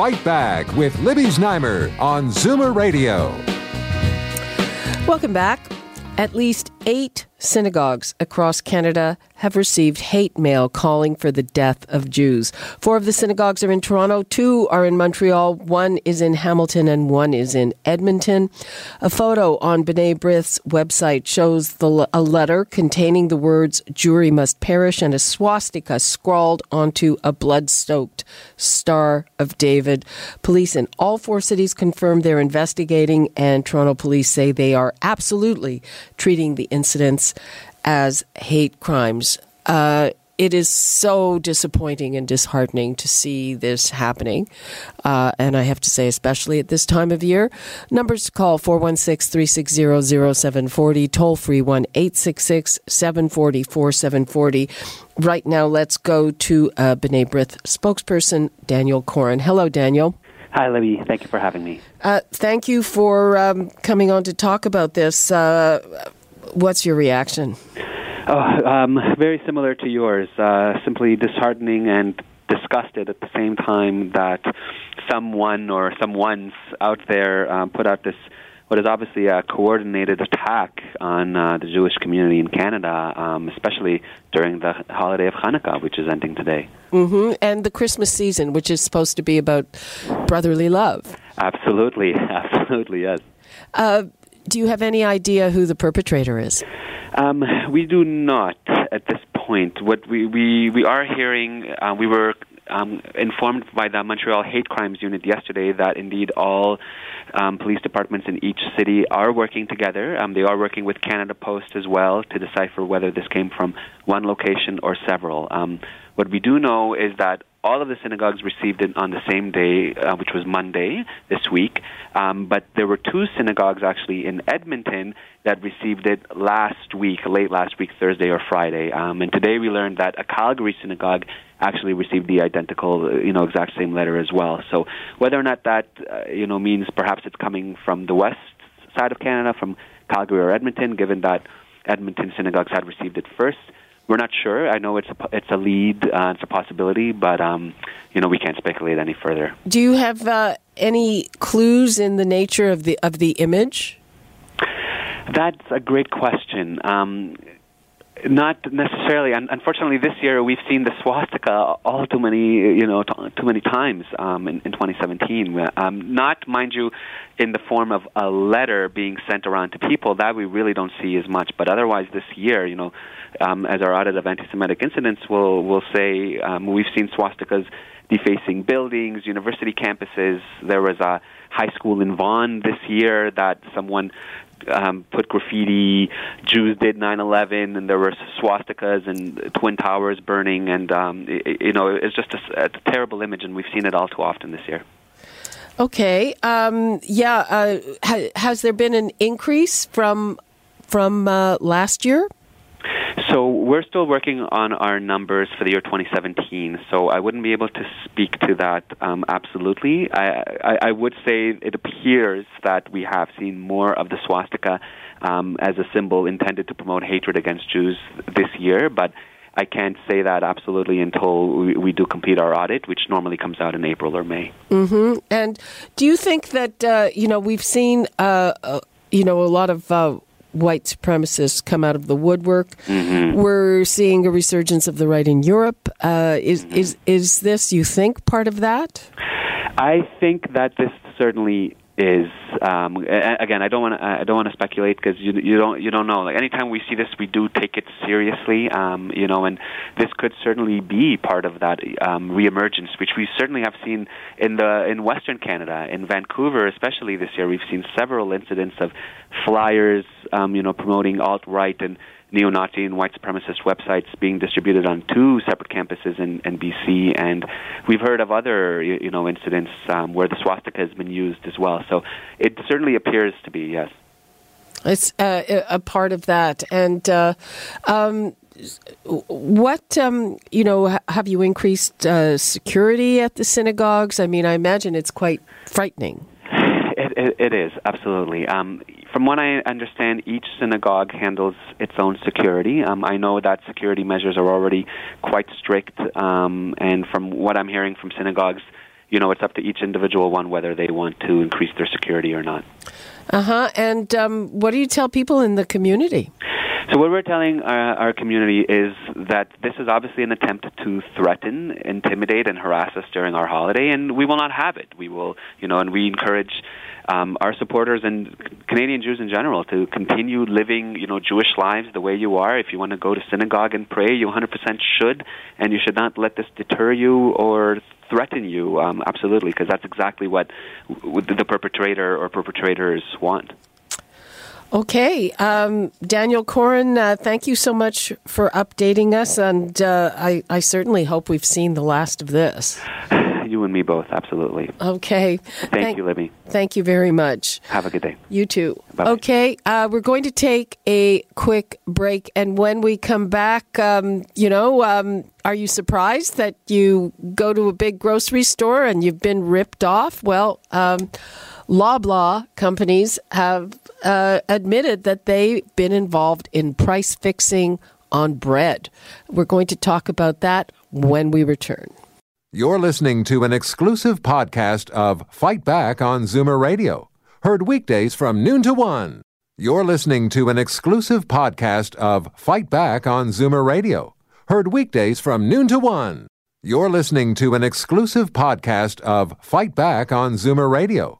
Fight Back with Libby Znaimer on Zoomer Radio. Welcome back. At least eight synagogues across Canada have received hate mail calling for the death of Jews. Four of the synagogues are in Toronto, two are in Montreal, one is in Hamilton, and one is in Edmonton. A photo on B'nai B'rith's website shows the, a letter containing the words Jewry must perish and a swastika scrawled onto a blood stoked Star of David. Police in all four cities confirmed they're investigating, and Toronto police say they are absolutely treating the incidents as hate crimes. Uh, it is so disappointing and disheartening to see this happening. Uh, and I have to say, especially at this time of year. Numbers to call 416 360 0740, toll free 1 866 740 4740. Right now, let's go to uh, B'nai B'rith spokesperson Daniel Koren. Hello, Daniel. Hi, Libby. Thank you for having me. Uh, thank you for um, coming on to talk about this. Uh, what's your reaction? Oh, um, very similar to yours. Uh, simply disheartening and disgusted at the same time that someone or someone's out there um, put out this what is obviously a coordinated attack on uh, the Jewish community in Canada, um, especially during the holiday of Hanukkah, which is ending today. Mm-hmm. And the Christmas season, which is supposed to be about brotherly love. Absolutely, absolutely, yes. Uh, do you have any idea who the perpetrator is? Um, we do not at this point. What we we, we are hearing, uh, we were um, informed by the Montreal Hate Crimes Unit yesterday that indeed all um, police departments in each city are working together. Um, they are working with Canada Post as well to decipher whether this came from one location or several. Um, what we do know is that all of the synagogues received it on the same day, uh, which was Monday this week. Um, but there were two synagogues actually in Edmonton that received it last week, late last week, Thursday or Friday. Um, and today we learned that a Calgary synagogue actually received the identical, uh, you know, exact same letter as well. So whether or not that, uh, you know, means perhaps it's coming from the west side of Canada, from Calgary or Edmonton, given that Edmonton synagogues had received it first we're not sure. I know it's a it's a lead, uh, it's a possibility, but um, you know we can't speculate any further. Do you have uh, any clues in the nature of the of the image? That's a great question. Um, not necessarily. Unfortunately, this year we've seen the swastika all too many, you know, too many times um, in, in 2017. Um, not, mind you, in the form of a letter being sent around to people. That we really don't see as much. But otherwise, this year, you know, um, as our audit of anti-Semitic incidents will will say, um, we've seen swastikas defacing buildings, university campuses. There was a high school in Vaughan this year that someone um, put graffiti. Jews did 9/11, and there were swastikas and twin towers burning, and um, it, you know it's just a, a terrible image, and we've seen it all too often this year. Okay, um, yeah. Uh, ha- has there been an increase from from uh, last year? We're still working on our numbers for the year 2017. So I wouldn't be able to speak to that um, absolutely. I, I, I, would say it appears that we have seen more of the swastika um, as a symbol intended to promote hatred against Jews this year, but I can't say that absolutely until we, we do complete our audit, which normally comes out in April or May. Mm-hmm. And do you think that uh, you know we've seen uh, uh, you know a lot of uh, white supremacists come out of the woodwork. Mm-hmm. We're seeing a resurgence of the right in Europe. Uh, is mm-hmm. is is this you think part of that? I think that this certainly is um, again. I don't want. I don't want to speculate because you you don't you don't know. Like anytime we see this, we do take it seriously. Um, you know, and this could certainly be part of that um, reemergence, which we certainly have seen in the in Western Canada, in Vancouver, especially this year. We've seen several incidents of flyers, um, you know, promoting alt right and neo-Nazi and white supremacist websites being distributed on two separate campuses in, in BC, and we've heard of other you know incidents um, where the swastika has been used as well. So it certainly appears to be yes. It's uh, a part of that, and uh, um, what um, you know have you increased uh, security at the synagogues? I mean, I imagine it's quite frightening. It, it, it is absolutely. Um, from what I understand, each synagogue handles its own security. Um, I know that security measures are already quite strict, um, and from what I'm hearing from synagogues, you know, it's up to each individual one whether they want to increase their security or not. Uh huh. And um, what do you tell people in the community? So what we're telling our, our, community is that this is obviously an attempt to threaten, intimidate, and harass us during our holiday, and we will not have it. We will, you know, and we encourage um, our supporters and Canadian Jews in general to continue living, you know, Jewish lives the way you are. If you want to go to synagogue and pray, you 100% should, and you should not let this deter you or threaten you. Um, absolutely, because that's exactly what the perpetrator or perpetrators want. Okay. Um, Daniel Koren, uh, thank you so much for updating us, and uh, I, I, certainly hope we've seen the last of this. You and me both, absolutely. Okay. Thank, thank you, Libby. Thank you very much. Have a good day. You too. Bye-bye. Okay, uh, we're going to take a quick break, and when we come back, um, you know, um, are you surprised that you go to a big grocery store and you've been ripped off? Well, um, Loblaw companies have uh, admitted that they've been involved in price fixing on bread. We're going to talk about that when we return. You're listening to an exclusive podcast of Fight Back on Zoomer Radio, heard weekdays from noon to one. You're listening to an exclusive podcast of Fight Back on Zoomer Radio, heard weekdays from noon to one. You're listening to an exclusive podcast of Fight Back on Zoomer Radio